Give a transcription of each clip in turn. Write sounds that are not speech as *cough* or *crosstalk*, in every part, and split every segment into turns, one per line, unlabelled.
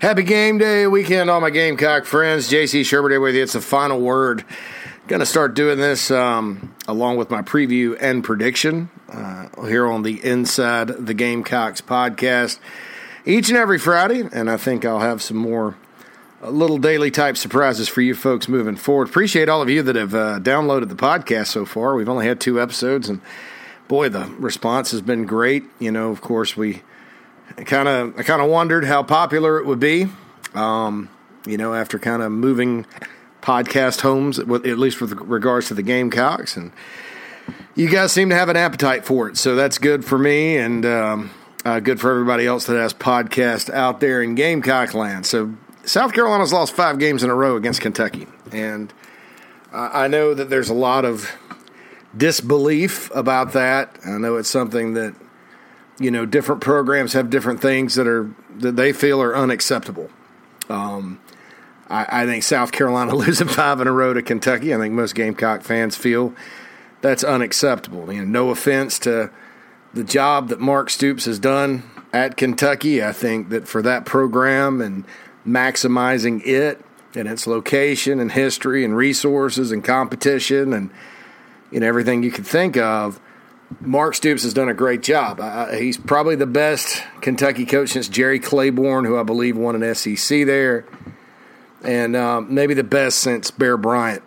Happy game day weekend, all my Gamecock friends. JC Shurburtt here with you. It's the final word. Going to start doing this um, along with my preview and prediction uh, here on the Inside the Gamecocks podcast each and every Friday. And I think I'll have some more uh, little daily type surprises for you folks moving forward. Appreciate all of you that have uh, downloaded the podcast so far. We've only had two episodes, and boy, the response has been great. You know, of course, we kind of I kind of wondered how popular it would be. Um, you know, after kind of moving podcast homes, at least with regards to the Gamecocks, and you guys seem to have an appetite for it, so that's good for me and um, uh, good for everybody else that has podcast out there in Gamecock land. So South Carolina's lost five games in a row against Kentucky, and I know that there's a lot of disbelief about that. I know it's something that you know, different programs have different things that are that they feel are unacceptable. Um, I, I, think South Carolina *laughs* losing five in a row to Kentucky. I think most Gamecock fans feel that's unacceptable. You know, no offense to the job that Mark Stoops has done at Kentucky. I think that for that program and maximizing it and its location and history and resources and competition and you know everything you could think of Mark Stoops has done a great job. He's probably the best Kentucky coach since Jerry Claiborne, who I believe won an SEC there, and um, maybe the best since Bear Bryant.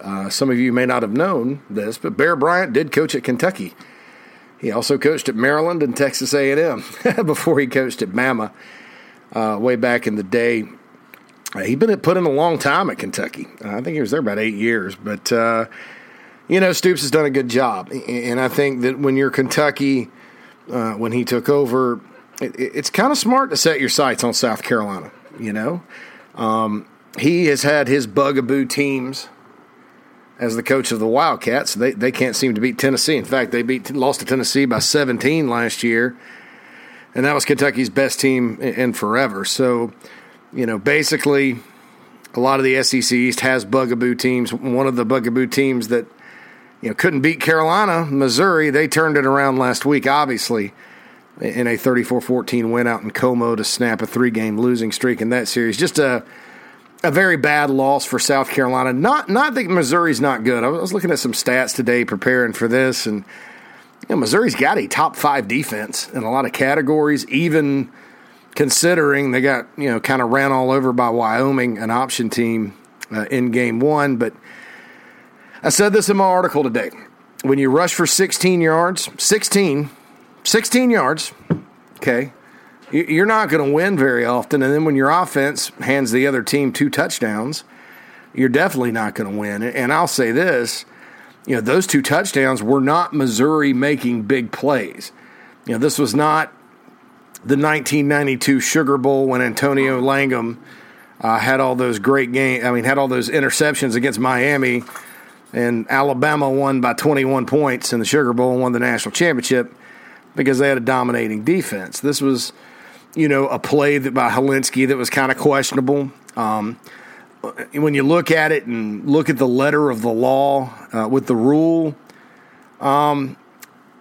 Uh, some of you may not have known this, but Bear Bryant did coach at Kentucky. He also coached at Maryland and Texas A&M *laughs* before he coached at Bama uh, way back in the day. Uh, he'd been put in a long time at Kentucky. I think he was there about eight years, but uh, you know, Stoops has done a good job. And I think that when you're Kentucky, uh, when he took over, it, it's kind of smart to set your sights on South Carolina, you know? Um, he has had his bugaboo teams as the coach of the Wildcats. They, they can't seem to beat Tennessee. In fact, they beat lost to Tennessee by 17 last year. And that was Kentucky's best team in forever. So, you know, basically, a lot of the SEC East has bugaboo teams. One of the bugaboo teams that – you know, couldn't beat Carolina, Missouri. They turned it around last week, obviously, in a 34-14 win out in CoMo to snap a three-game losing streak in that series. Just a a very bad loss for South Carolina. Not not that Missouri's not good. I was looking at some stats today preparing for this, and you know, Missouri's got a top five defense in a lot of categories, even considering they got you know kind of ran all over by Wyoming, an option team uh, in game one, but I said this in my article today. When you rush for 16 yards, 16, 16 yards, okay, you're not going to win very often. And then when your offense hands the other team two touchdowns, you're definitely not going to win. And I'll say this you know, those two touchdowns were not Missouri making big plays. You know, this was not the 1992 Sugar Bowl when Antonio Langham uh, had all those great games. I mean, had all those interceptions against Miami and Alabama won by 21 points in the Sugar Bowl and won the national championship because they had a dominating defense. This was, you know, a play that by Hilinski that was kind of questionable. Um, when you look at it and look at the letter of the law uh, with the rule, um,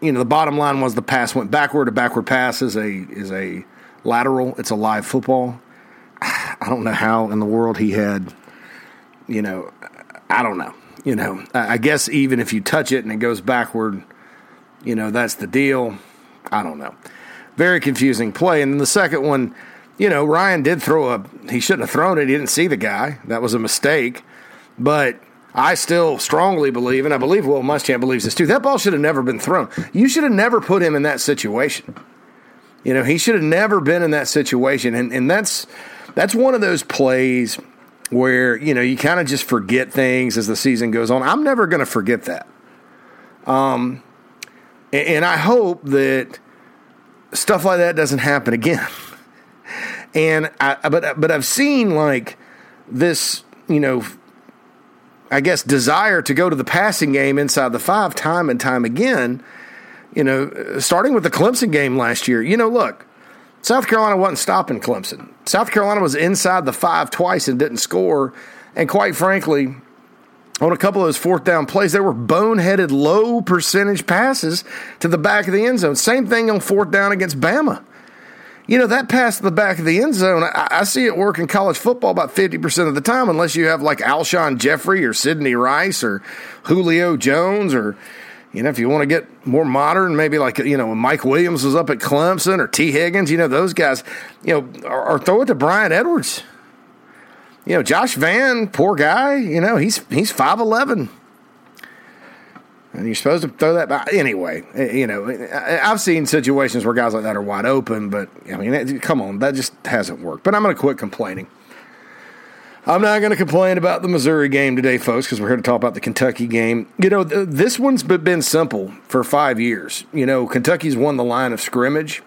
you know, the bottom line was the pass went backward. A backward pass is a is a lateral. It's a live football. *sighs* I don't know how in the world he had, you know, I don't know you know, I guess even if you touch it and it goes backward, you know, that's the deal. I don't know. Very confusing play. And then the second one, you know, Ryan did throw a, he shouldn't have thrown it. He didn't see the guy. That was a mistake. But I still strongly believe, and I believe Will Muschamp believes this too, that ball should have never been thrown. You should have never put him in that situation. You know, he should have never been in that situation. And, and that's, that's one of those plays where you know you kind of just forget things as the season goes on. I'm never going to forget that. Um, and, and I hope that stuff like that doesn't happen again. *laughs* And I, but but I've seen like this, you know, I guess desire to go to the passing game inside the five time and time again. You know, starting with the Clemson game last year. You know, look, South Carolina wasn't stopping Clemson. South Carolina was inside the five twice and didn't score. And quite frankly, on a couple of those fourth down plays, they were boneheaded low percentage passes to the back of the end zone. Same thing on fourth down against Bama. you know, that pass to the back of the end zone, I, I see it work in college football about 50% of the time, unless you have like Alshon Jeffery or Sidney Rice or Julio Jones or, you know, if you want to get more modern, maybe like, you know, Mike Williams was up at Clemson or Tee Higgins, you know, those guys, you know, or, or throw it to Bryan Edwards. You know, Josh Vann, poor guy, you know, he's he's 5'11 and you're supposed to throw that back. Anyway, eh, you know, eh, eh, I've seen situations where guys like that are wide open, but I mean, eh, come on, that just hasn't worked. But I'm going to quit complaining. I'm not going to complain about the Missouri game today, folks, because we're here to talk about the Kentucky game. You know, this one's been simple for five years. You know, Kentucky's won the line of scrimmage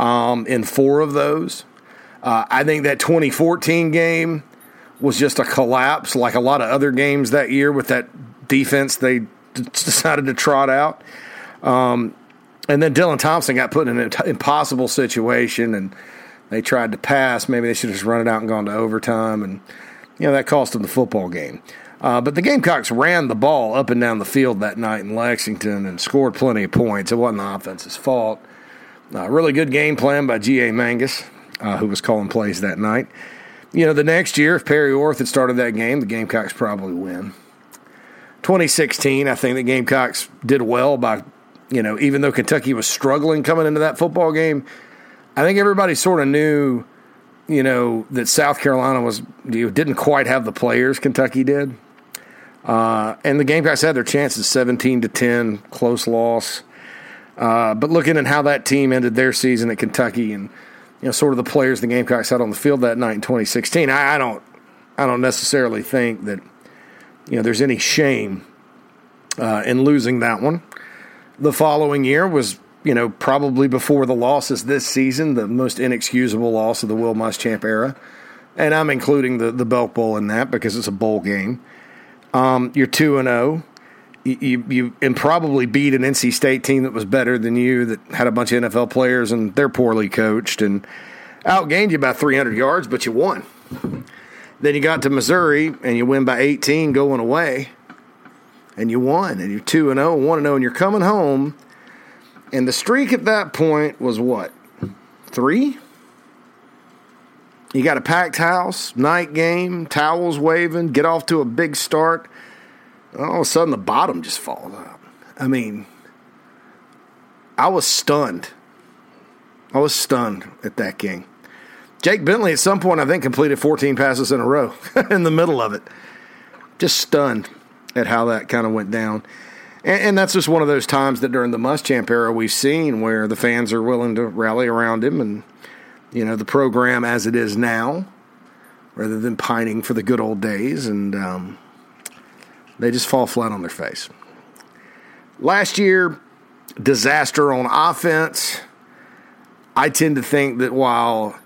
um, in four of those. Uh, I think that 2014 game was just a collapse, like a lot of other games that year with that defense they decided to trot out. Um, and then Dylan Thompson got put in an impossible situation, and they tried to pass. Maybe they should have just run it out and gone to overtime, and you know that cost them the football game. Uh, but the Gamecocks ran the ball up and down the field that night in Lexington and scored plenty of points. It wasn't the offense's fault. Uh, really good game plan by G.A. Mangus, uh, who was calling plays that night. You know, the next year, if Perry Orth had started that game, the Gamecocks probably win. 2016, I think the Gamecocks did well by, you know, even though Kentucky was struggling coming into that football game, I think everybody sort of knew, you know, that South Carolina was didn't quite have the players Kentucky did. Uh, and the Gamecocks had their chances 17 to 10, close loss. Uh, but looking at how that team ended their season at Kentucky and you know sort of the players the Gamecocks had on the field that night in 2016, I, I don't I don't necessarily think that – you know, there's any shame uh, in losing that one. The following year was, you know, probably before the losses this season, the most inexcusable loss of the Will Muschamp era. And I'm including the, the Belk Bowl in that because it's a bowl game. Um, you're 2 and 0. You, you, you and probably beat an NC State team that was better than you, that had a bunch of NFL players, and they're poorly coached, and outgained you by 300 yards, but you won. Then you got to Missouri and you win by 18 going away, and you won, and you're 2 and 0, 1 0, and you're coming home. And the streak at that point was what? Three? You got a packed house, night game, towels waving, get off to a big start. All of a sudden, the bottom just falls out. I mean, I was stunned. I was stunned at that game. Jake Bentley at some point I think completed 14 passes in a row *laughs* in the middle of it. Just stunned at how that kind of went down. And, and, that's just one of those times that during the Muschamp era we've seen where the fans are willing to rally around him and you know the program as it is now, rather than pining for the good old days, and um, they just fall flat on their face. Last year, disaster on offense. I tend to think that while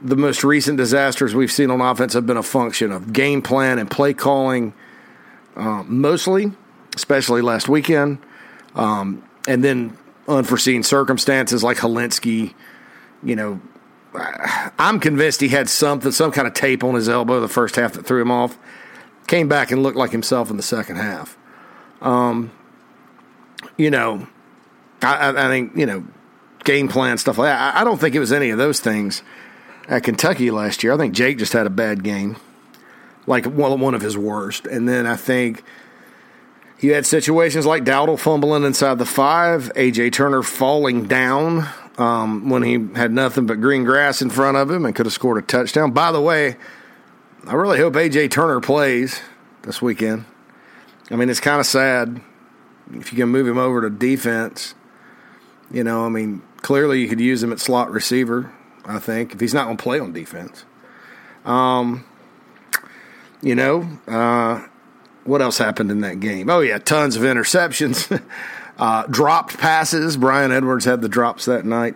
the most recent disasters we've seen on offense have been a function of game plan and play calling, uh, mostly, especially last weekend, um, and then unforeseen circumstances like Hilinski. You know, I'm convinced he had something, some kind of tape on his elbow the first half that threw him off. Came back and looked like himself in the second half. Um, you know, I, I, think you know game plan stuff like that. I, I don't think it was any of those things at Kentucky last year. I think Jake just had a bad game, like one, one of his worst. And then I think you had situations like Dowdle fumbling inside the five, AJ Turner falling down um, when he had nothing but green grass in front of him and could have scored a touchdown. By the way, I really hope AJ Turner plays this weekend. I mean, it's kind of sad if you can move him over to defense. You know, I mean, clearly you could use him at slot receiver. I think, if he's not going to play on defense. Um, you know, uh, what else happened in that game? Oh, yeah, tons of interceptions, *laughs* uh, dropped passes. Bryan Edwards had the drops that night.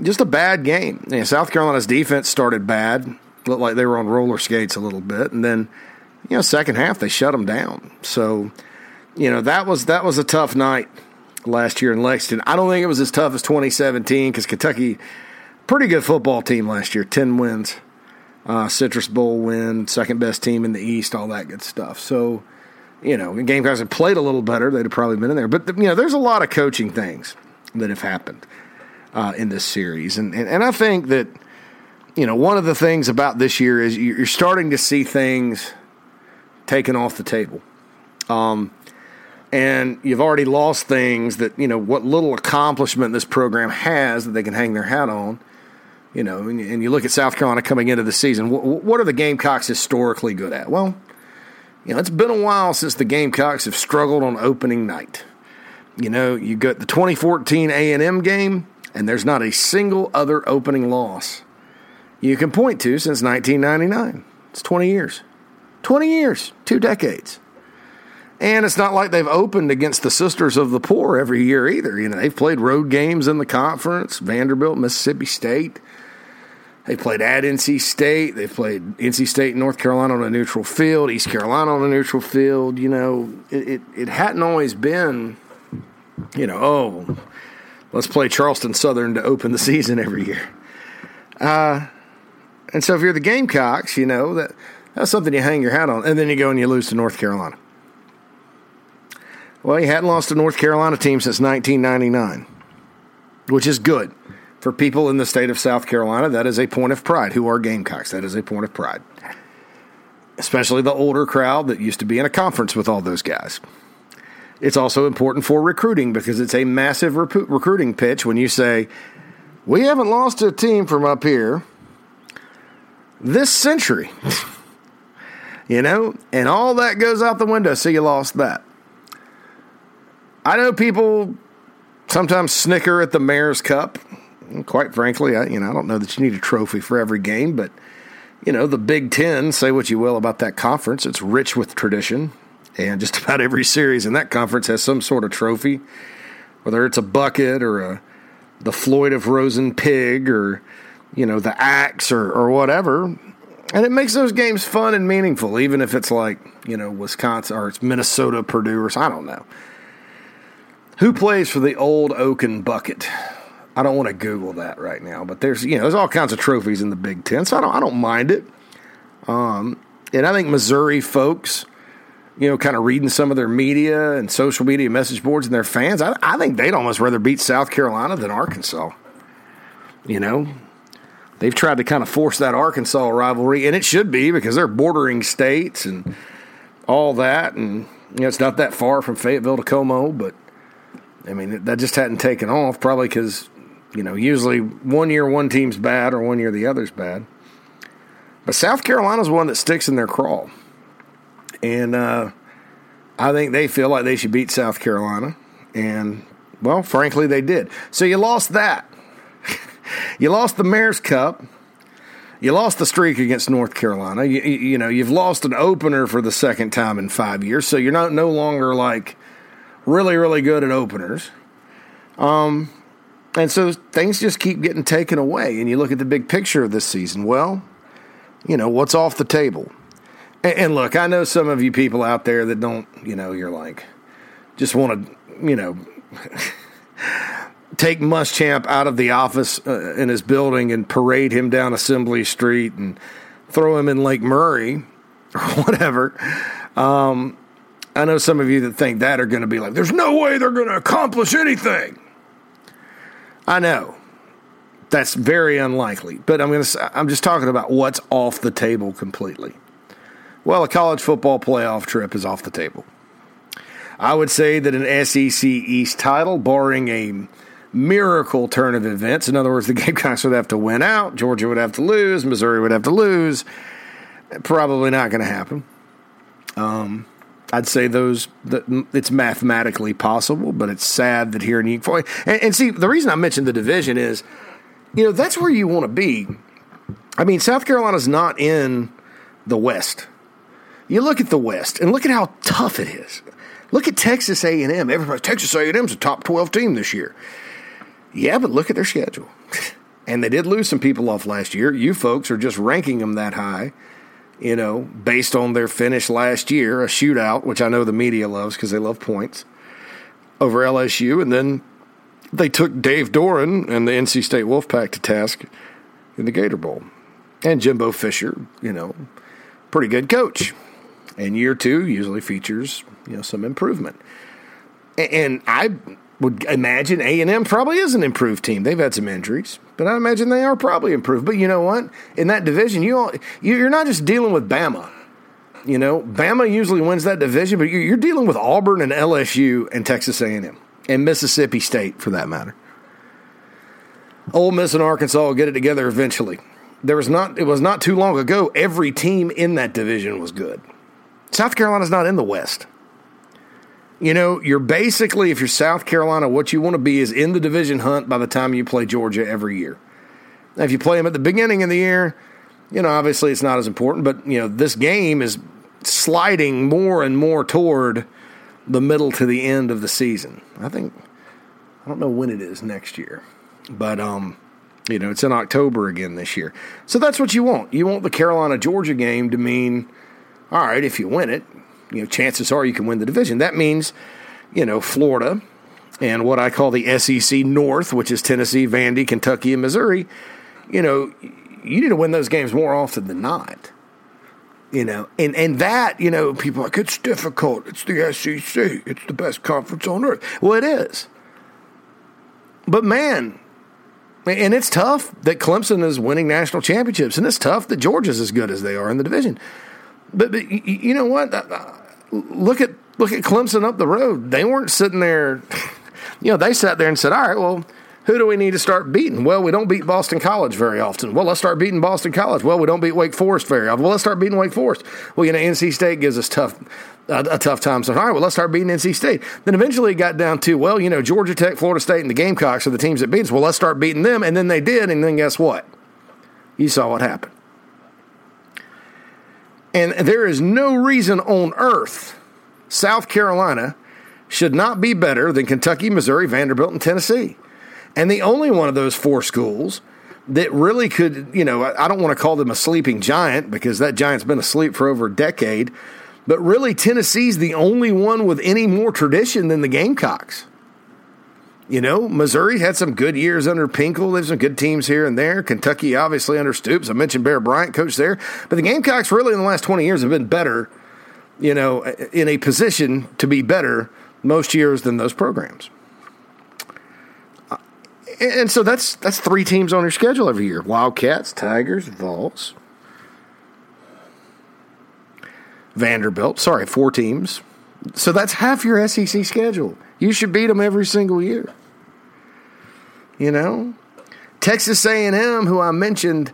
Just a bad game. Yeah, South Carolina's defense started bad, looked like they were on roller skates a little bit, and then, you know, second half they shut them down. So, you know, that was that was a tough night last year in Lexington. I don't think it was as tough as 2017 because Kentucky pretty good football team last year. Ten wins, uh, Citrus Bowl win, second best team in the East, all that good stuff. So, you know, Gamecocks had played a little better, they'd have probably been in there. But you know, there's a lot of coaching things that have happened. uh, in this series. And, and, and I think that, you know, one of the things about this year is you're starting to see things taken off the table. Um, and you've already lost things that, you know, what little accomplishment this program has that they can hang their hat on. You know, and, you look at South Carolina coming into the season, what, what are the Gamecocks historically good at? Well, you know, it's been a while since the Gamecocks have struggled on opening night. You know, you got the 2014 A&M game, and there's not a single other opening loss you can point to since 1999. It's 20 years. 20 years, two decades. And it's not like they've opened against the Sisters of the Poor every year either. You know, they've played road games in the conference, Vanderbilt, Mississippi State. They played at NC State. They played NC State, North Carolina on a neutral field, East Carolina on a neutral field. You know, it, it, it hadn't always been, you know, oh, let's play Charleston Southern to open the *laughs* season every year. Uh, and so if you're the Gamecocks, you know, that that's something you hang your hat on. And then you go and you lose to North Carolina. Well, you hadn't lost to North Carolina team since 1999, which is good for people in the state of South Carolina, that is a point of pride. Who are Gamecocks? That is a point of pride. Especially the older crowd that used to be in a conference with all those guys. It's also important for recruiting because it's a massive recruiting pitch when you say, We haven't lost a team from up here this century. *laughs* you know, and all that goes out the window, so you lost that. I know people sometimes snicker at the Mayor's Cup quite frankly, I, you know, I don't know that you need a trophy for every game, but you know, the Big Ten. Say what you will about that conference; it's rich with tradition, and just *laughs* about every series in that conference has some sort of trophy, whether it's a bucket or a the Floyd of Rosen pig or you know the axe or or whatever. And it makes those games fun and meaningful, even if it's like, you know, Wisconsin or it's Minnesota, Purdue, or I don't know. Who plays for the old Oaken bucket? I don't want to Google that right now, but there's you know there's all kinds of trophies in the Big Ten, so I don't I don't mind it. Um, and I think Missouri folks, you know, kind of reading some of their media and social media message boards and their fans, I, I think they'd almost rather beat South Carolina than Arkansas. You know, they've tried to kind of force that Arkansas rivalry, and it should be because they're bordering states and all that, and you know, it's not that far from Fayetteville to CoMo, but I mean that just hadn't taken off, probably because you know, usually one year one team's bad or one year the other's bad. But South Carolina's one that sticks in their crawl. And uh, I think they feel like they should beat South Carolina. And, well, frankly, they did. So you lost that. *laughs* you lost the Mayor's Cup. You lost the streak against North Carolina. You, you, know, you've lost an opener for the second time in five years. So you're not no longer like really, really good at openers. Um, and so things just keep getting taken away. And you look at the big picture of this season. Well, you know, what's off the table? And, and look, I know some of you people out there that don't, you know, you're like, just want to, you know, *laughs* take Muschamp out of the office uh, in his building and parade him down Assembly Street and throw him in Lake Murray *laughs* or whatever. Um, I know some of you that think that are going to be like, there's no way they're going to accomplish anything. I know that's very unlikely, but I'm going to I'm just talking about what's off the table completely. Well, a college football playoff trip is off the table. I would say that an SEC East title, barring a miracle turn of events, in other words, the *laughs* Gamecocks would have to win out, Georgia would have to lose, Missouri would have to lose. Probably not going to happen. Um, I'd say those that it's mathematically possible, but it's sad that here in Eagle and, and see the reason I mentioned the division is, you know, that's where you want to be. I mean, South Carolina's not in the West. You look at the West and look at how tough it is. Look at Texas A&M. Everybody, Texas A&M's a top twelve team this year. Yeah, but look at their schedule. *laughs* and they did lose some people off last year. You folks are just ranking them that high you know, based on their finish last year, a shootout, which I know the media loves because they love points, over LSU. And then they took Dave Doeren and the NC State Wolfpack to task in the Gator Bowl. And Jimbo Fisher, you know, pretty good coach. And year two usually features, you know, some improvement. And I would imagine A and M probably is an improved team. They've had some injuries, but I imagine they are probably improved. But you know what? In that division, you all, you're not just dealing with Bama. You know, Bama usually wins that division, but you're dealing with Auburn and LSU and Texas A&M and Mississippi State, for that matter. Ole Miss and Arkansas will get it together eventually. There was not. It was not too long ago. Every team in that division was good. South Carolina's not in the West. You know, you're basically, if you're South Carolina, what you want to be is in the division hunt by the time you play Georgia every year. Now, if you play them at the beginning of the year, you know, obviously it's not as important, but, you know, this game is sliding more and more toward the middle to the end of the season. I think, I don't know when it is next year, but, um, you know, it's in October again this year. So that's what you want. You want the Carolina Georgia game to mean, all right, if you win it, you know, chances are you can win the division. That means, you know, Florida and what I call the SEC North, which is Tennessee, Vandy, Kentucky, and Missouri, you know, you need to win those games more often than not. You know, and, and that, you know, people are like, it's difficult. It's the SEC. It's the best conference on earth. Well, it is. But man, and it's tough that Clemson is winning national championships, and it's tough that Georgia's as good as they are in the division. But, but you know what? Look at look at Clemson up the road. They weren't sitting there. You know, they sat there and said, "All right, well." Who do we need to start beating? Well, we don't beat Boston College very often. Well, let's start beating Boston College. Well, we don't beat Wake Forest very often. Well, let's start beating Wake Forest. Well, you know, NC State gives us tough a, a tough time. So, all right, well, let's start beating NC State. Then eventually it got down to, well, you know, Georgia Tech, Florida State, and the Gamecocks are the teams that beat us. Well, let's start beating them. And then they did. And then guess what? You saw what happened. And there is no reason on earth South Carolina should not be better than Kentucky, Missouri, Vanderbilt, and Tennessee. And the only one of those four schools that really could, you know, I don't want to call them a sleeping giant because that giant's been asleep for over a decade, but really Tennessee's the only one with any more tradition than the Gamecocks. You know, Missouri had some good years under Pinkel. There's some good teams here and there. Kentucky, obviously, under Stoops. I mentioned Bear Bryant, coach there. But the Gamecocks, really, in the last 20 years, have been better, you know, in a position to be better most years than those programs. Uh, and so that's that's three teams on your schedule every year: Wildcats, Tigers, Vols, Vanderbilt. Sorry, four teams. So that's half your SEC schedule. You should beat them every single year. You know, Texas A&M, who I mentioned,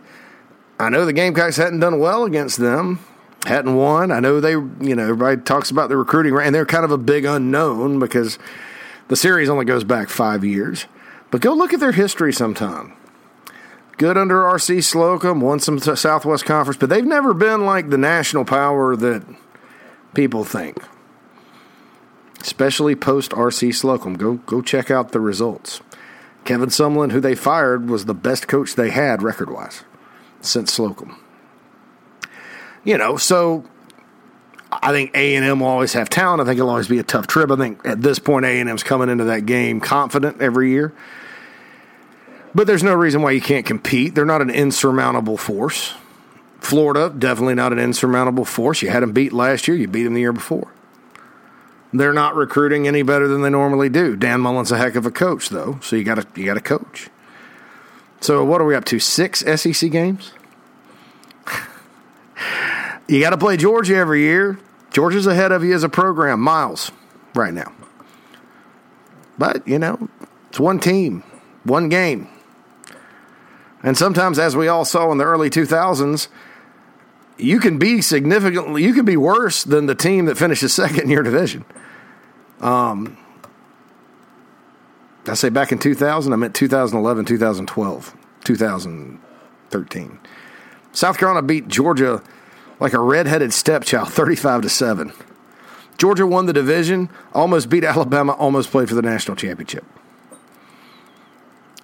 I know the Gamecocks hadn't done well against them, hadn't won. I know they, you know, everybody talks about the recruiting, and they're kind of a big unknown because the series only goes back five years. But go look at their history sometime. Good under RC Slocum, won some Southwest Conference, but they've never been like the national power that people think. Especially post RC Slocum. Go go check out the results. Kevin Sumlin, who they fired, was the best coach they had record wise since Slocum. You know, so I think A and M will always have talent. I think it'll always be a tough trip. I think at this point A and M's coming into that game confident every year. But there's no reason why you can't compete. They're not an insurmountable force. Florida, definitely not an insurmountable force. You had them beat last year, you beat them the year before. They're not recruiting any better than they normally do. Dan Mullen's a heck of a coach, though, so you got you got to coach. So what are we up to? Six SEC games. *laughs* you got to play Georgia every year. Georgia's ahead of you as a program, miles, right now. But you know, it's one team, one game, and sometimes, as we all saw in the early two thousands you can be significantly you can be worse than the team that finishes second in your division. Um, I say back in 2000, I meant 2011, 2012, 2013. South Carolina beat Georgia like a redheaded stepchild, 35 to 7. Georgia won the division, almost beat Alabama, almost played for the national championship.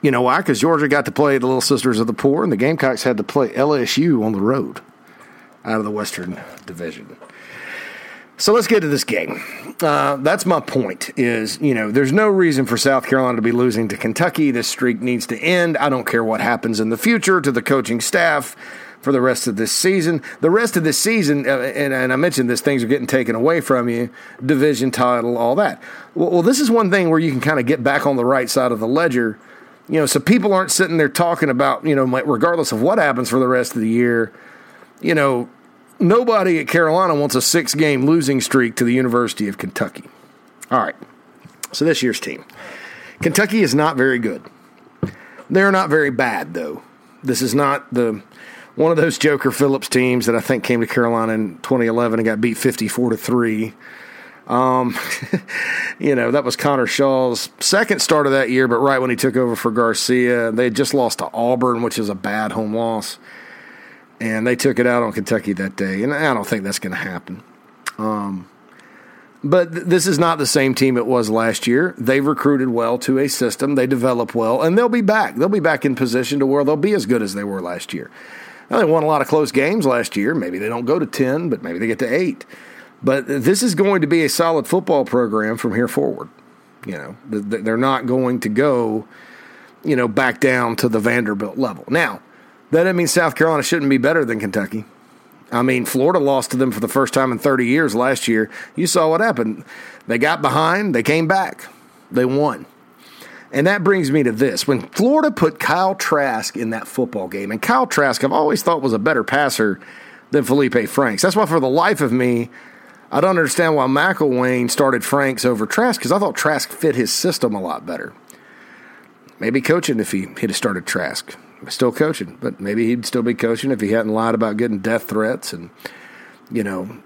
You know why? Because Georgia got to play the Little Sisters of the Poor, and the Gamecocks had to play LSU on the road out of the Western Division. So let's get to this game. Uh, that's my point. Is you know there's no reason for South Carolina to be losing to Kentucky. This streak needs to end. I don't care what happens in the future to the coaching staff. for the rest of this season. The rest of this season, uh, and, and, I mentioned this, things are getting taken away from you, division title, all that. Well, well this is one thing where you can kind of get back on the right side of the ledger. You know, so people aren't sitting there talking about, you know, regardless of what happens for the rest of the year, you know, nobody at Carolina wants a six game losing streak to the University of Kentucky. All right. So this year's team. Kentucky is not very good. They're not very bad, though. This is not the one of those Joker Phillips teams that I think came to Carolina in 2011 and got beat 54 to three. Um, *laughs* you know, that was Connor Shaw's second start of that year, but right when he took over for Garcia, they had just lost to Auburn, which is a bad home loss. And they took it out on Kentucky that day. And I don't think that's going to happen. Um, but th- this is not the same team it was last year. They've recruited well to a system. They develop well, and they'll be back. They'll be back in position to where they'll be as good as they were last year. Now, they won a lot of close games last year. Maybe they don't go to 10, but maybe they get to 8. But this is going to be a solid football program from here forward. You know, they're not going to go, you know, back down to the Vanderbilt level. Now, that doesn't mean South Carolina shouldn't be better than Kentucky. I mean, Florida lost to them for the first time in 30 years last year. You saw what happened. They got behind, they came back, they won. And that brings me to this. When Florida put Kyle Trask in that football game, and Kyle Trask I've always thought was a better passer than Felipe Franks. That's why, for the life of me, I don't understand why McElwain started Franks over Trask because I thought Trask fit his system a lot better. Maybe coaching if he he'd started Trask. Still coaching, but maybe he'd still be coaching if he hadn't lied about getting death threats and, you know,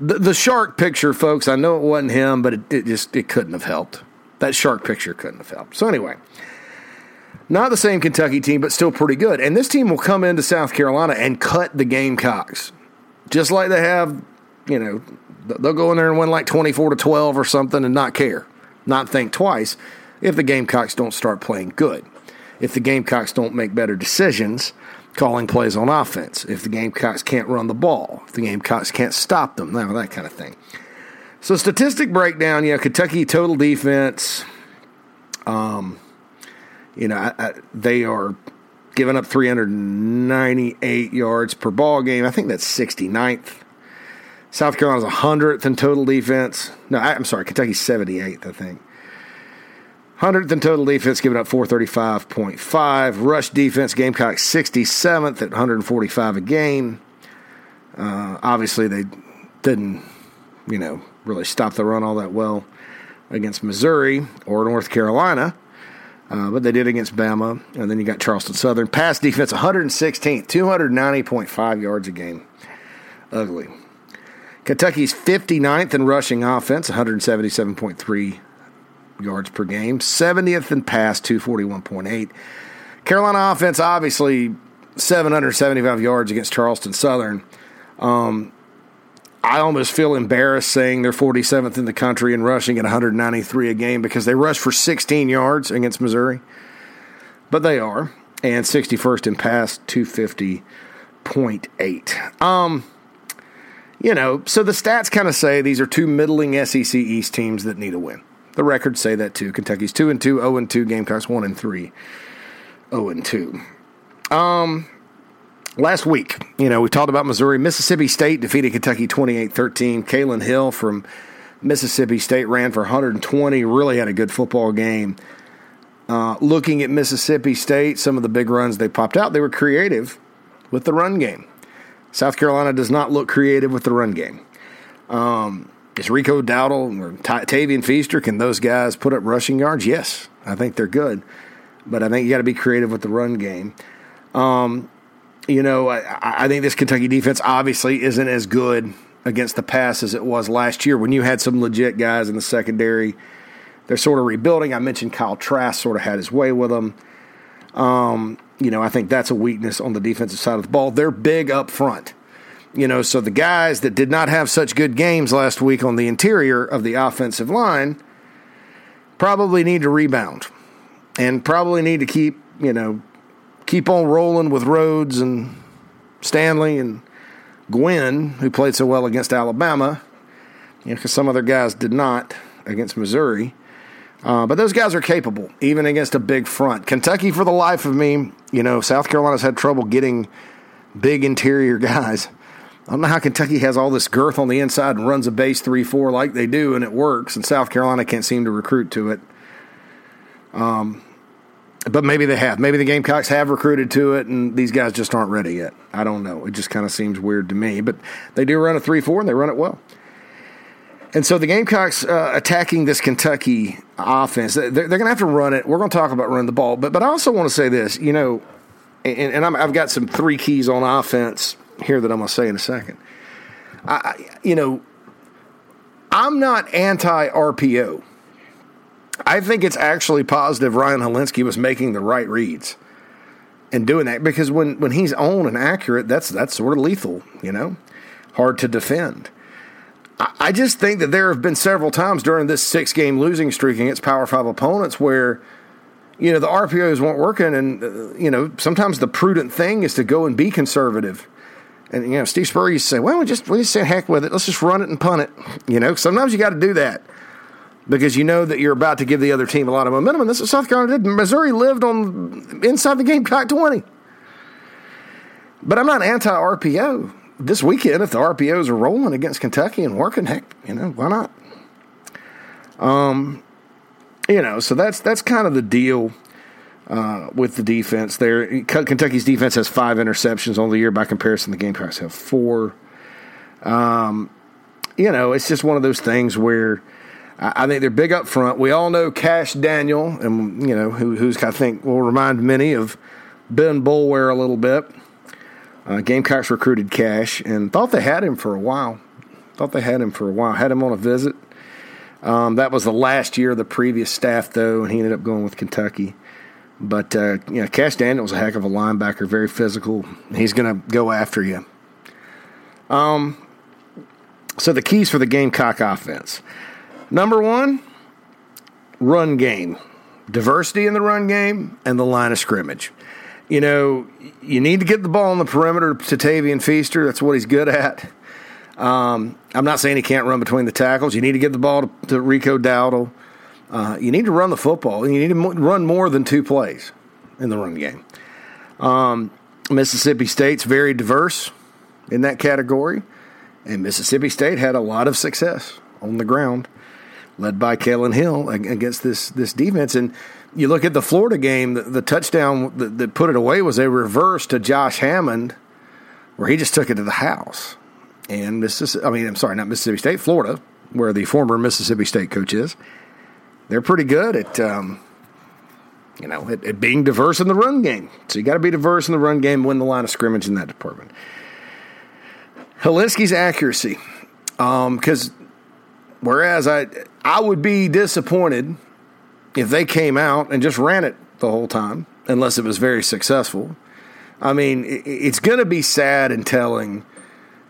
the, the shark picture, folks. I know it wasn't him, but it, it just it couldn't have helped. That shark picture couldn't have helped. So anyway, not the same Kentucky team, but still pretty good. And this team will come into South Carolina and cut the Gamecocks, just like they have. You know, they'll go in there and win like twenty-four to twelve or something, and not care, not think twice if the Gamecocks don't start playing good. If the Gamecocks don't make better decisions, calling plays on offense. If the Gamecocks can't run the ball, if the Gamecocks can't stop them, that kind of thing. So statistic breakdown, you know, Kentucky total defense, um, you know, I, I, they are giving up 398 yards per ball game. I think that's 69th. South Carolina's 100th in total defense. No, I, am sorry, Kentucky's 78th, I think. 100th in total defense, giving up 435.5. Rush defense, Gamecock 67th at 145 a game. Uh, obviously, they didn't, you know, really stop the run all that well against Missouri or North Carolina, uh, but they did against Bama. And then you got Charleston Southern. Pass defense 116th, 290.5 yards a game. Ugly. Kentucky's 59th in rushing offense, 177.3 yards per game. 70th in pass, 241.8. Carolina offense, obviously, 775 yards against Charleston Southern. Um, I almost feel embarrassed saying they're 47th in the country and rushing at 193 a game because they rushed for 16 yards against Missouri. But they are. And 61st in pass, 250.8. Um, you know, so the stats kind of say these are two middling SEC East teams that need a win. The records say that too. Kentucky's 2 and 2, 0 and 2, Gamecocks 1 and 3, 0 and 2. Um, last week, you know, we talked about Missouri. Mississippi State defeated Kentucky 28 13. Kylin Hill from Mississippi State ran for 120, really had a good football game. Uh, looking at Mississippi State, some of the big runs they popped out, they were creative with the run game. South Carolina does not look creative with the run game. Um, is Rico Dowdle or Tavian Feaster? Can those guys put up rushing yards? Yes, I think they're good, but I think you got to be creative with the run game. Um, you know, I, I think this Kentucky defense obviously isn't as good against the pass as it was last year when you had some legit guys in the secondary. They're sort of rebuilding. I mentioned Kyle Trask sort of had his way with them. Um, you know, I think that's a weakness on the defensive side of the ball. They're big up front. You know, so the guys that did not have such good games last week on the interior of the offensive line probably need to rebound and probably need to keep, you know, keep on rolling with Rhodes and Stanley and Gwyn, who played so well against Alabama, you know, because some other guys did not against Missouri. Uh, but those guys are capable, even against a big front. Kentucky, for the life of me, you know, South Carolina's had trouble getting big interior *laughs* guys. I don't know how Kentucky has all this girth on the inside and runs a base 3 4 like they do, and it works, and South Carolina can't seem to recruit to it. Um, but maybe they have. Maybe the Gamecocks have recruited to it, and these guys just aren't ready yet. I don't know. It just kind of seems weird to me. But they do run a 3 4, and they run it well. And so the Gamecocks uh, attacking this Kentucky offense, they're, they're going to have to run it. We're going to talk about running the ball. But, but I also want to say this, you know, and, and i have got some three keys on offense here that I'm going to say in a second. I, you know, I'm not anti RPO. I think it's actually positive Ryan Hilinski was making the right reads and doing that because when, when he's on and accurate, that's that's sort of lethal, you know, hard to defend. I, I just think that there have been several times during this six game losing streak against Power Five opponents where, you know, the RPOs weren't working, and uh, you know sometimes the prudent thing is to go and be conservative. And you know, Steve Spurrier used to say, "Well, we just we just say heck with it. Let's just run it and punt it." You know, sometimes you got to do that because you know that you're about to give the other team a lot of momentum. And this is South Carolina did. Missouri lived on inside the game, Gamecock 20. But I'm not anti RPO. This weekend, if the RPOs are rolling against Kentucky and working, heck, you know, why not? Um, you know, so that's that's kind of the deal uh, with the defense there. Kentucky's defense has five interceptions on the year. By comparison, the Gamecocks have four. Um, you know, it's just one of those things where I think they're big up front. We all know Kash Daniel, and you know who, who's I think will remind many of Ben Boulware a little bit. Uh, Gamecocks recruited Kash and thought they had him for a while. Thought they had him for a while. Had him on a visit. Um, that was the last year of the previous staff, though, and he ended up going with Kentucky. But uh, you know, Kash Daniel's a heck of a linebacker, very physical. He's going to go after you. Um, so the keys for the Gamecock offense. Number one, run game, diversity in the run game, and the line of scrimmage. You know, you need to get the ball on the perimeter to Tavian Feaster. That's what he's good at. Um, I'm not saying he can't run between the tackles. You need to get the ball to, to Rico Dowdle. Uh, you need to run the football. You need to run more than two plays in the run game. Um, Mississippi State's very diverse in that category, and Mississippi State had a lot of success on the ground led by Kylin Hill against this this defense. And you look at the Florida game, the, the touchdown that, that, put it away was a reverse to Josh Hammond, where he just took it to the house. And Mississippi, I mean, I'm sorry, not Mississippi State, Florida, where the former Mississippi State coach is. They're pretty good at, um, you know, at, at, being diverse in the run game. So you got to be diverse in the run game, win the line of scrimmage in that department. Hilinski's accuracy, because um, whereas I I would be disappointed if they came out and just ran it the whole time, unless it was very successful. I mean, it's going to be sad and telling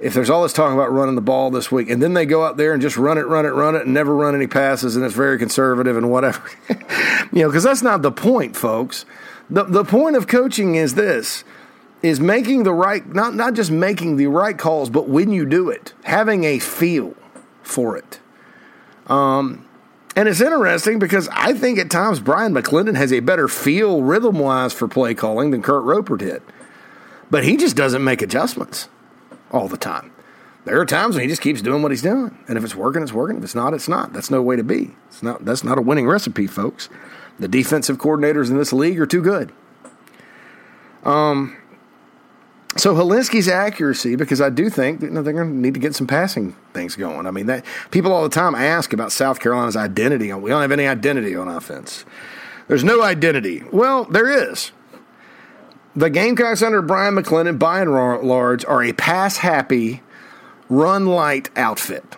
if there's all this talk about running the ball this week, and then they go out there and just run it, run it, run it, and never run any passes, and it's very conservative and whatever. *laughs* you know, because that's not the point, folks. The, the point of coaching is this is making the right not not just making the right calls but when you do it having a feel for it um, and it's interesting because I think at times Bryan McClendon has a better feel rhythm wise for play calling than Kurt Roper did. But he just doesn't make adjustments all the time. There are times when he just keeps doing what he's doing. And if it's working, it's working. If it's not, it's not. That's no way to be. It's not that's not a winning recipe, folks. The defensive coordinators in this league are too good. Um so Hilinski's accuracy, because I do think that, you know, they're going to need to get some passing things going. I mean, that people all the time ask about South Carolina's identity. We don't have any identity on offense. There's no identity. Well, there is. The Gamecocks under Bryan McClendon, by and large, are a pass happy, run light outfit.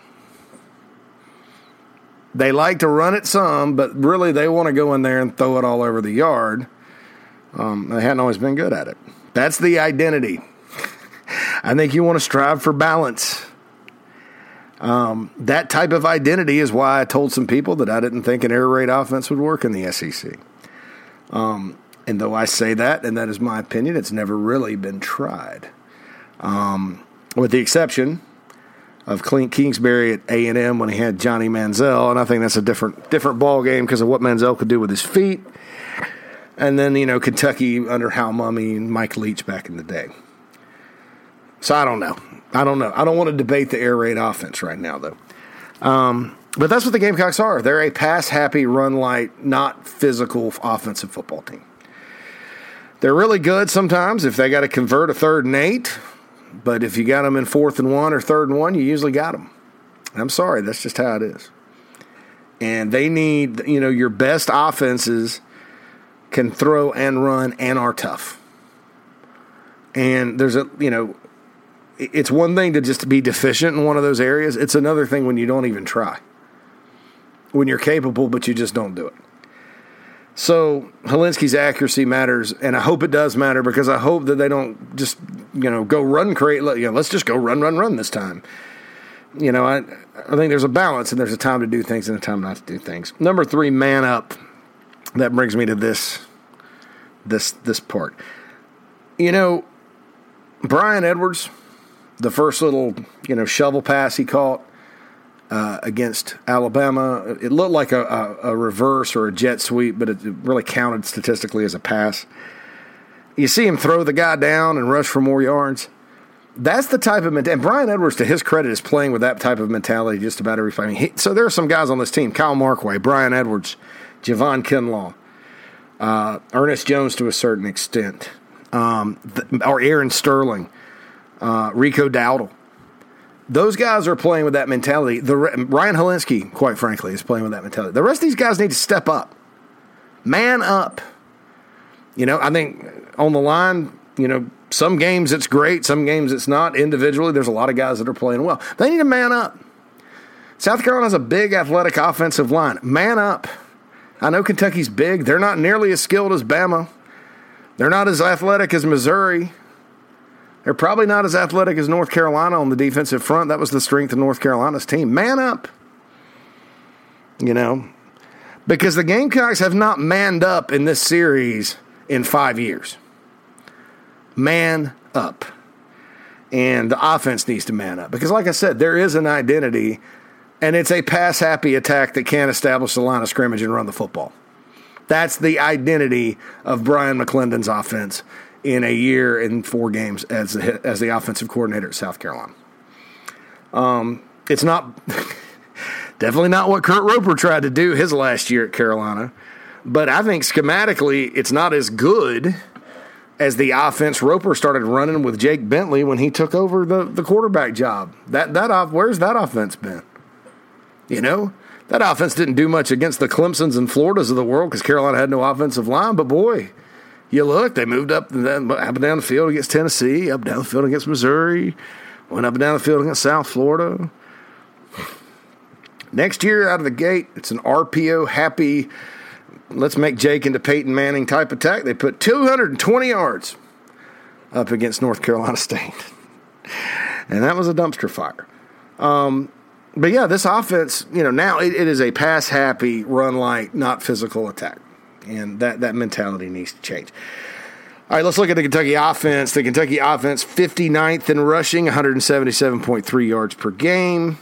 They like to run it some, but really they want to go in there and throw it all over the yard. Um, they hadn't always been good at it. That's the identity. *laughs* I think you want to strive for balance. Um, that type of identity is why I told some people that I didn't think an air raid offense would work in the SEC. Um, and though I say that, and that is my opinion, it's never really been tried. Um, with the exception of Clint Kingsbury at A and M when he had Johnny Manziel, and I think that's a different different ball game because of what Manziel could do with his feet and then, you know, Kentucky under Hal Mumme and Mike Leach back in the day. So I don't know. I don't know. I don't want to debate the air raid offense right now, though. Um, but that's what the Gamecocks are. They're a pass happy, run light, not physical offensive football team. They're really good sometimes if they got to convert a third and eight, but if you got them in fourth and one or third and one, you usually got them. I'm sorry, that's just how it is. And they need, you know, your best offenses can throw and run and are tough. And there's a, you know, it's one thing to just be deficient in one of those areas. It's another thing when you don't even try. When you're capable, but you just don't do it. So Hilinski's accuracy matters, and I hope it does matter because I hope that they don't just you know go run create. You know, let's just go run, run, run this time. You know, I I think there's a balance, and there's a time to do things and a time not to do things. Number three, man up. That brings me to this this this part. You know, Bryan Edwards, the first little you know shovel pass he caught uh, against Alabama. It looked like a, a, a, reverse or a jet sweep, but it really counted statistically as a pass. You see him throw the guy down and rush for more yards. That's the type of mentality. And Bryan Edwards, to his credit, is playing with that type of mentality just about every mean, he, so there are some guys on this team: Kyle Markway, Bryan Edwards, Javon Kinlaw, uh, Ernest Jones to a certain extent, um, or Aaron Sterling, uh, Rico Dowdle those guys are playing with that mentality. The Ryan Hilinski, quite frankly, is playing with that mentality. The rest of these guys need to step up, man up. You know, I think on the line, you know, some games it's great, some games it's not. Individually, there's a lot of guys that are playing well. They need to man up. South Carolina Carolina's a big athletic offensive line. Man up. I know Kentucky's big. They're not nearly as skilled as Bama. They're not as athletic as Missouri. They're probably not as athletic as North Carolina on the defensive front. That was the strength of North Carolina's team. Man up. You know, because the Gamecocks have not manned up in this series in five years. Man up. And the offense needs to man up. Because, like I said, there is an identity, and it's a pass happy attack that can't establish the line of scrimmage and run the football. That's the identity of Bryan McClendon's offense in a year and four games as the, as the offensive coordinator at South Carolina. Um, it's not *laughs* definitely not what Kurt Roper tried to do his last year at Carolina, but I think schematically it's not as good as the offense Roper started running with Jake Bentley when he took over the, the quarterback job. That that off where's that offense been? You know, that offense didn't do much against the Clemsons and Floridas of the world because Carolina had no offensive line. But boy, you look, they moved up and then up and down the field against Tennessee, up and down the field against Missouri, went up and down the field against South Florida. Next year, out of the gate, it's an RPO happy, let's make Jake into Peyton Manning type attack. They put 220 yards up against North Carolina *laughs* State. and that was a dumpster fire. Um, but yeah, this offense, you know, now it, it is a pass happy, run light, not physical attack and that that mentality needs to change. All right, let's look at the Kentucky offense. The Kentucky offense, 59th in rushing, 177.3 yards per game,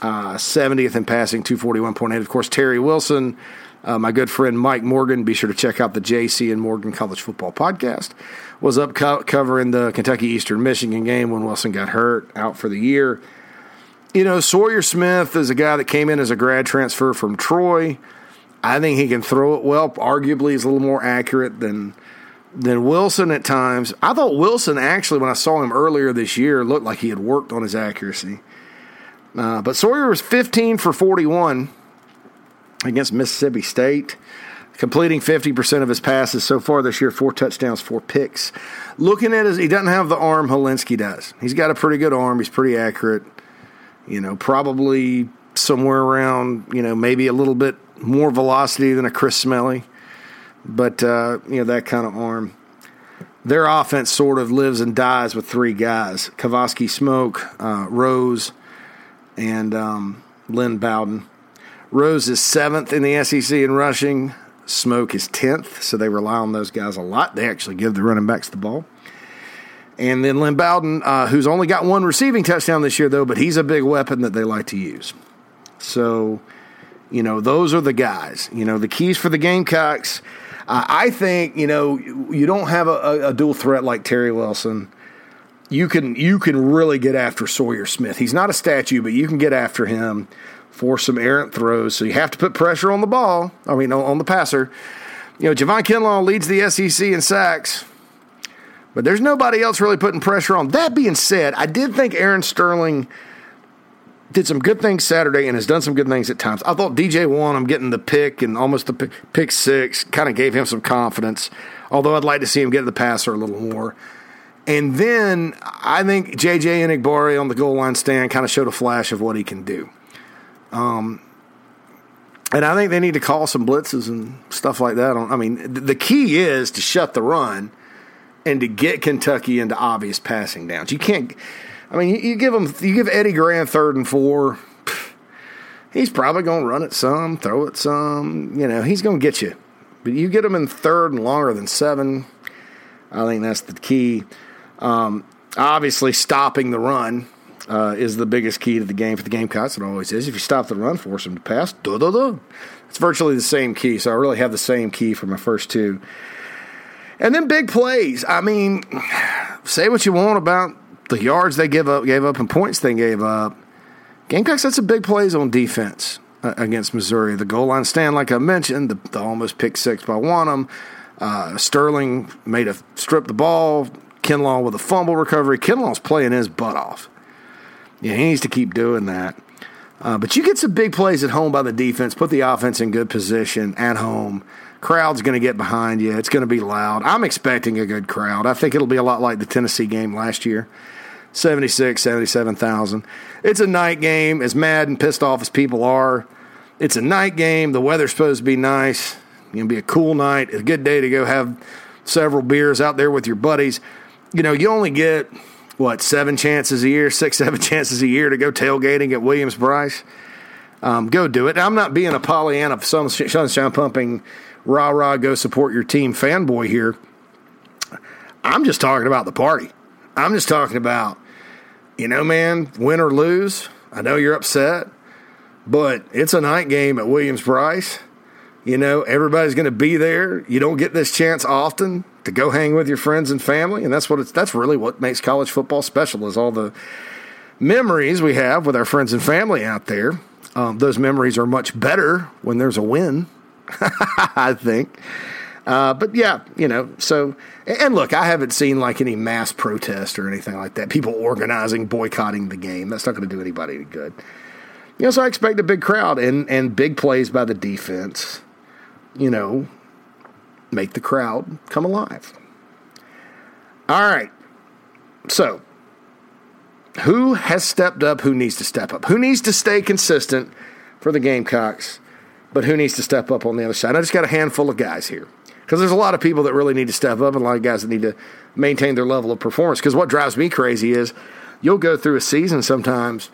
uh, 70th in passing, 241.8. Of course, Terry Wilson, uh, my good friend Mike Morgan, be sure to check out the JC and Morgan College Football Podcast, was up co- covering the Kentucky Eastern Michigan game when Wilson got hurt, out for the year. You know, Sawyer Smith is a guy that came in as a grad transfer from Troy. I think he can throw it well. Arguably, he's a little more accurate than than Wilson at times. I thought Wilson actually, when I saw him earlier this year, looked like he had worked on his accuracy. Uh, but Sawyer was 15 for 41 against Mississippi State, completing 50% of his passes so far this year, four touchdowns, four picks. Looking at his, he doesn't have the arm Hilinski does. He's got a pretty good arm. He's pretty accurate. You know, probably somewhere around, you know, maybe a little bit more velocity than a Chris Smelley, but uh, you know that kind of arm. Their offense sort of lives and dies with three guys: Kavosiey Smoke, uh, Rose, and um, Lynn Bowden. Rose is seventh in the SEC in rushing. Smoke is tenth, so they rely on those guys a lot. They actually give the running backs the ball. And then Lynn Bowden, uh, who's only got one receiving touchdown this year, though, but he's a big weapon that they like to use. So you know, those are the guys. You know, the keys for the Gamecocks. Uh, I think you know you don't have a, a, dual threat like Terry Wilson. you can you can really get after Sawyer Smith. He's not a statue, but you can get after him for some errant throws. So you have to put pressure on the ball. I mean, on the passer. You know, Javon Kinlaw leads the SEC in sacks, but there's nobody else really putting pressure on. That being said, I did think Aaron Sterling did some good things Saturday and has done some good things at times. I thought DJ Wonnum getting the pick and almost the pick, pick six kind of gave him some confidence. Although I'd like to see him get the passer a little more. And then I think JJ Enagbare on the goal line stand kind of showed a flash of what he can do. Um, and I think they need to call some blitzes and stuff like that. On, I mean, the key is to shut the run and to get Kentucky into obvious passing downs. You can't. I mean, you, give them, you give Eddie Gran third and four. He's probably going to run it some, throw it some. You know, he's going to get you. But you get him in third and longer than seven. I think that's the key. Um, obviously, stopping the run uh, is the biggest key to the game for the Gamecocks. It always is. If you stop the run, force them to pass, duh, duh, duh. It's virtually the same key. So I really have the same key for my first two. And then big plays. I mean, *sighs* say what you want about the yards they give up, gave up, and points they gave up. Gamecocks had some big plays on defense uh, against Missouri. The goal line stand, like I mentioned, the, the almost pick six by Wonnum. Uh, Sterling made a strip the ball. Kinlaw with a fumble recovery. Kinlaw's playing his butt off. Yeah, he needs to keep doing that. Uh, but you get some big plays at home by the defense, put the offense in good position at home. Crowd's going to get behind you. It's going to be loud. I'm expecting a good crowd. I think it'll be a lot like the Tennessee game last year 76, 77,000. It's a night game, as mad and pissed off as people are. It's a night game. The weather's supposed to be nice. It's going to be a cool night, a good day to go have several beers out there with your buddies. You know, you only get what seven chances a year, six, *laughs* seven chances a year to go tailgating at Williams Brice. Um, go do it. I'm not being a Pollyanna, sunshine pumping, rah rah, go support your team fanboy here. I'm just talking about the party. I'm just talking about, you know, man, win or lose. I know you're upset, but it's a night game at Williams Brice. You know, everybody's going to be there. You don't get this chance often to go hang with your friends and family, and that's what it's. That's really what makes college football special is all the memories we have with our friends and family out there. Um, those memories are much better when there's a win, *laughs* I think. Uh, but yeah, you know, so and look, I haven't seen like any mass protest or anything like that. People organizing, boycotting the game. That's not going to do anybody any good. You know, so I expect a big crowd and and big plays by the defense you know, make the crowd come alive. All right. So, who has stepped up? Who needs to step up? Who needs to stay consistent for the Gamecocks? But who needs to step up on the other side? I just got a handful of guys here because there's a lot of people that really need to step up and a lot of guys that need to maintain their level of performance. Because what drives me crazy is you'll go through a season sometimes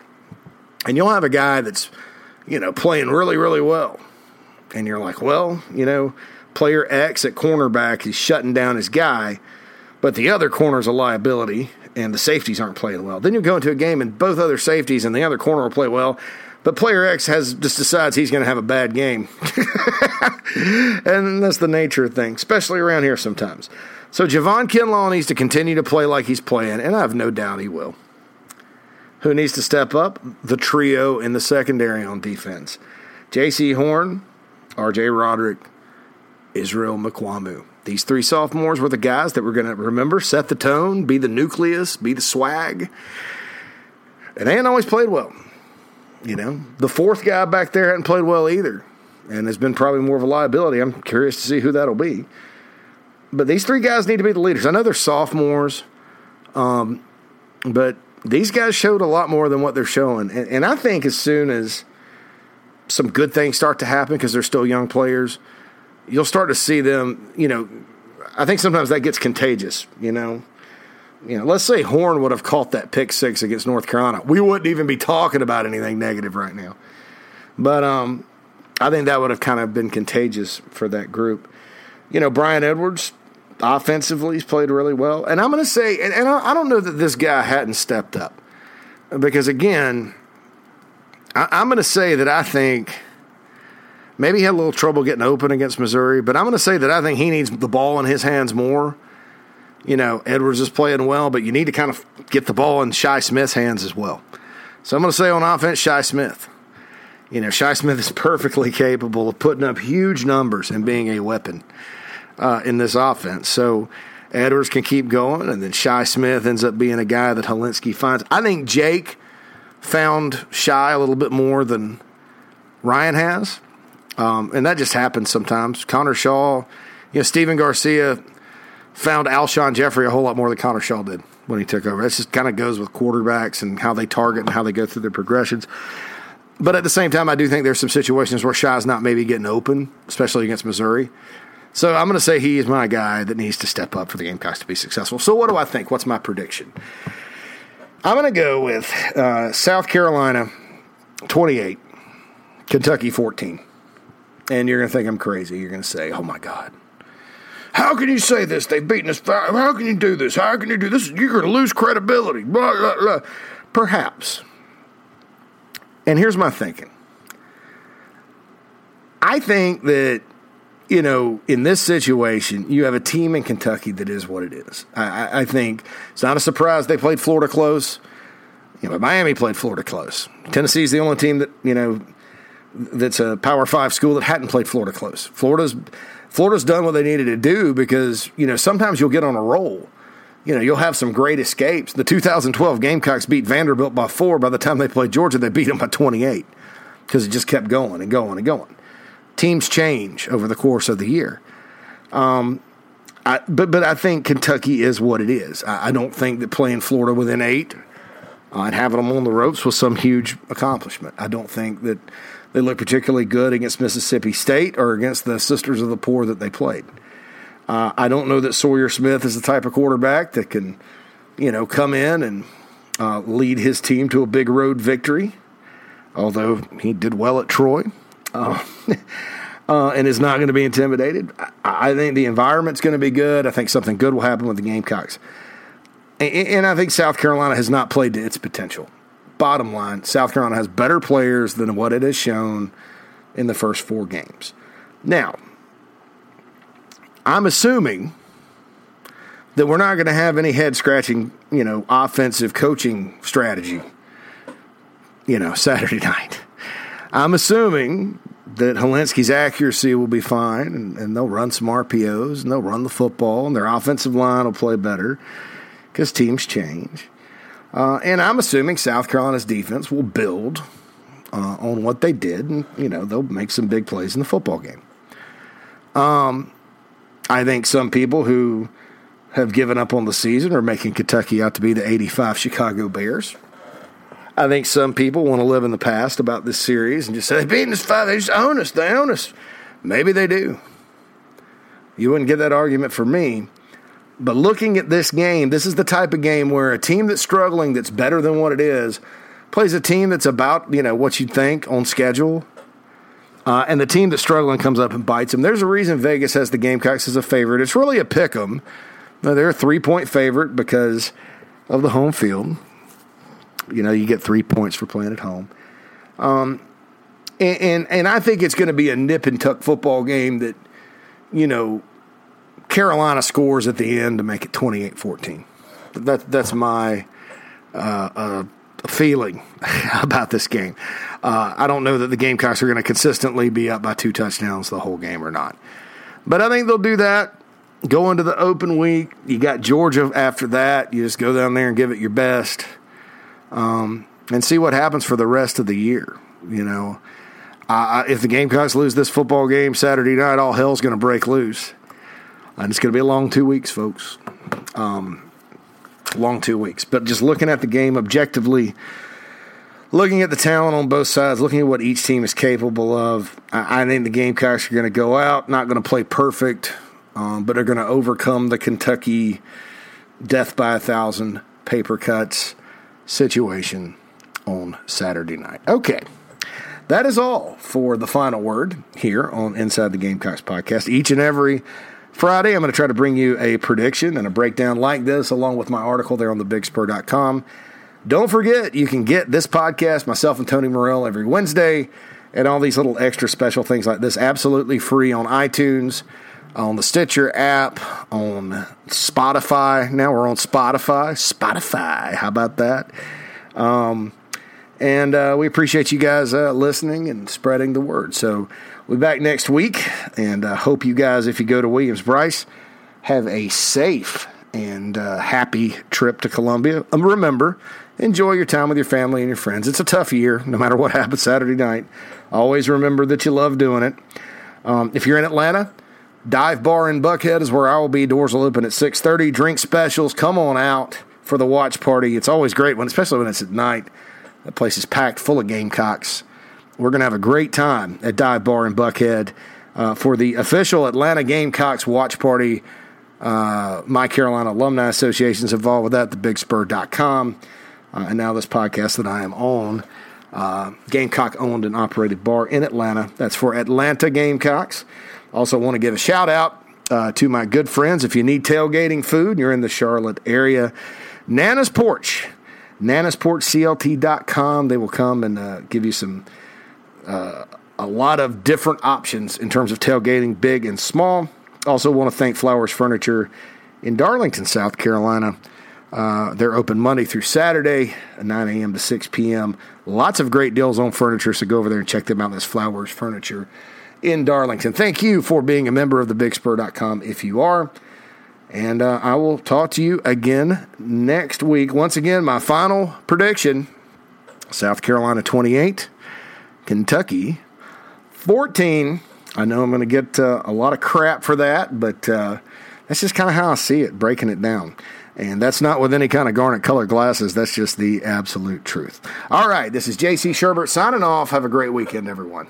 and you'll have a guy that's, you know, playing really, really well and you're like, well, you know, player X at cornerback is shutting down his guy, but the other corner is a liability, and the safeties aren't playing well. Then you go into a game and both other safeties and the other corner will play well, but player X has just decides he's going to have a bad game, *laughs* and that's the nature of things, especially around here sometimes. So Javon Kinlaw needs to continue to play like he's playing, and I have no doubt he will. Who needs to step up? The trio in the secondary on defense. J.C. Horn, R.J. Roderick, Israel Mukuamu. These three sophomores were the guys that we're going to remember, set the tone, be the nucleus, be the swag. And they always played well. You know, the fourth guy back there hadn't played well either and has been probably more of a liability. I'm curious to see who that'll be. But these three guys need to be the leaders. I know they're sophomores, um, but these guys showed a lot more than what they're showing. And, and I think as soon as – some good things start to happen because they're still young players, you'll start to see them. You know, I think sometimes that gets contagious. You know, you know, let's say Horn would have caught that pick six against North Carolina, we wouldn't even be talking about anything negative right now. But um, I think that would have kind of been contagious for that group. You know, Bryan Edwards offensively he's played really well, and I'm going to say, and, and I, I don't know that this guy hadn't stepped up because again I, am going to say that I think maybe he had a little trouble getting open against Missouri, but I'm going to say that I think he needs the ball in his hands more. You know, Edwards is playing well, but you need to kind of get the ball in Shi Smith's hands as well. So I'm going to say on offense, Shi Smith. You know, Shi Smith is *laughs* perfectly capable of putting up huge numbers and being a weapon uh, in this offense. So Edwards can keep going, and then Shi Smith ends up being a guy that Hilinski finds. I think Jake found Shi a little bit more than Ryan has, um, and that just happens sometimes. Connor Shaw, you know, Stephen Garcia found Alshon Jeffery a whole lot more than Connor Shaw did when he took over. That just kind of goes with quarterbacks and how they target and how they go through their progressions. But at the same time, I do think there's some situations where Shi's not maybe getting open, especially against Missouri. So I'm going to say he is my guy that needs to step up for the Gamecocks to be successful. So what do I think? What's my prediction? I'm going to go with uh, South Carolina 28, Kentucky 14. And you're going to think I'm crazy. You're going to say, oh my God. How can you say this? They've beaten us. How can you do this? How can you do this? You're going to lose credibility. Blah, blah, blah. Perhaps. And here's my thinking I think that, you know, in this situation, you have a team in Kentucky that is what it is. I, I think it's not a surprise they played Florida close. You know, Miami played Florida close. Tennessee's the only team that, you know, that's a Power Five school that hadn't played Florida close. Florida's Florida's done what they needed to do because you know sometimes you'll get on a roll. You know you'll have some great escapes. The 2012 Gamecocks beat Vanderbilt by four. By the time they played Georgia, they beat them by 28 because it just kept going and going and going. Teams change over the course of the year. Um, I, but but I think Kentucky is what it is. I, I don't think that playing Florida within eight uh, and having them on the ropes was some huge accomplishment. I don't think that they looked particularly good against Mississippi State or against the Sisters of the Poor that they played. Uh, I don't know that Sawyer Smith is the type of quarterback that can, you know, come in and uh, lead his team to a big road victory, although he did well at Troy. Uh, *laughs* uh and is not going to be intimidated. I, I think the environment's going to be good. I think something good will happen with the Gamecocks. And, and I think South Carolina has not played to its potential bottom line, South Carolina has better players than what it has shown in the first four games. Now, I'm assuming that we're not going to have any head scratching, you know, offensive coaching strategy, you know, *laughs* Saturday night. I'm assuming that Hilinski's accuracy will be fine and, and, they'll run some RPOs and they'll run the football and their offensive line will play better because teams change. Uh, and I'm assuming South Carolina's defense will build uh, on what they did, and you know they'll make some big plays in the football game. Um, I think some people who have given up on the season are making Kentucky out to be the 85 Chicago Bears. I think some people want to live in the past about this series and just say, they beat us five, they just own us, they own us. Maybe they do. You wouldn't get that argument for me. But looking at this game, this is the type of game where a team that's struggling, that's better than what it is, plays a team that's about you know what you'd think on schedule, uh, and the team that's struggling comes up and bites them. There's a reason Vegas has the Gamecocks as a favorite. It's really a pick 'em. Now, they're a three point favorite because of the home field. You know, you get three points for playing at home. Um, and, and, and I think it's going to be a nip and tuck football game that, you know, Carolina scores at the end to make it 28 14. That, that's my uh, uh, feeling *laughs* about this game. Uh, I don't know that the Gamecocks are going to consistently be up by two touchdowns the whole game or not. But I think they'll do that. Go into the open week. You got Georgia after that. You just go down there and give it your best um, and see what happens for the rest of the year. You know, if the Gamecocks lose this football game Saturday night, all hell's going to break loose. And it's going to be a long two weeks, folks. Um, long two weeks. But just looking at the game objectively, looking at the talent on both sides, looking at what each team is capable of, I, I think the Gamecocks are going to go out, not going to play perfect, um, but are going to overcome the Kentucky death by a thousand paper cuts situation on Saturday night. Okay. That is all for the final word here on Inside the Gamecocks podcast. Each and every Friday, I'm going to try to bring you a prediction and a breakdown like this, along with my article there on thebigspur.com. Don't forget, you can get this podcast, myself and Tony Morrell, every Wednesday, and all these little extra special things like this absolutely free on iTunes. on the Stitcher app, on Spotify. Now we're on Spotify. Spotify. How about that? Um, and uh, we appreciate you guys uh, listening and spreading the word. So we'll be back next week. And I uh, hope you guys, if you go to Williams Brice, have a safe and uh, happy trip to Columbia. Um, remember, enjoy your time with your family and your friends. It's a tough year, no matter what *laughs* happens Saturday night. Always remember that you love doing it. Um, if you're in Atlanta, Dive Bar in Buckhead is where I will be. Doors will open at 6:30. Drink specials. Come on out for the watch party. It's always great when, especially when it's at night. The place is packed full of Gamecocks. We're going to have a great time at Dive Bar in Buckhead uh, for the official Atlanta Gamecocks watch party. Uh, My Carolina Alumni Association is involved with that, thebigspur.com. Uh, and now this podcast that I am on, uh, Gamecock owned and operated bar in Atlanta. That's for Atlanta Gamecocks. Also, want to give a shout out uh, to my good friends. If you need tailgating food and you're in the Charlotte area, Nana's Porch, nanasporchclt.com. They will come and uh, give you some uh, a lot of different options in terms of tailgating, big and small. Also, want to thank Flowers Furniture in Darlington, South Carolina. Uh, they're open Monday through Saturday, 9 a.m. to 6 p.m. Lots of great deals on furniture, so go over there and check them out. That's Flowers Furniture in Darlington. Thank you for being a member of thebigspur.com if you are. And uh, I will talk to you again next week. Once again, my final prediction South Carolina 28, Kentucky 14. I know I'm going to get uh, a lot of crap for that, but uh, that's just kind of how I see it, breaking it down. And that's not with any kind of garnet colored glasses. That's just the absolute truth. All right, this is JC Shurburtt signing off. Have a great weekend, everyone.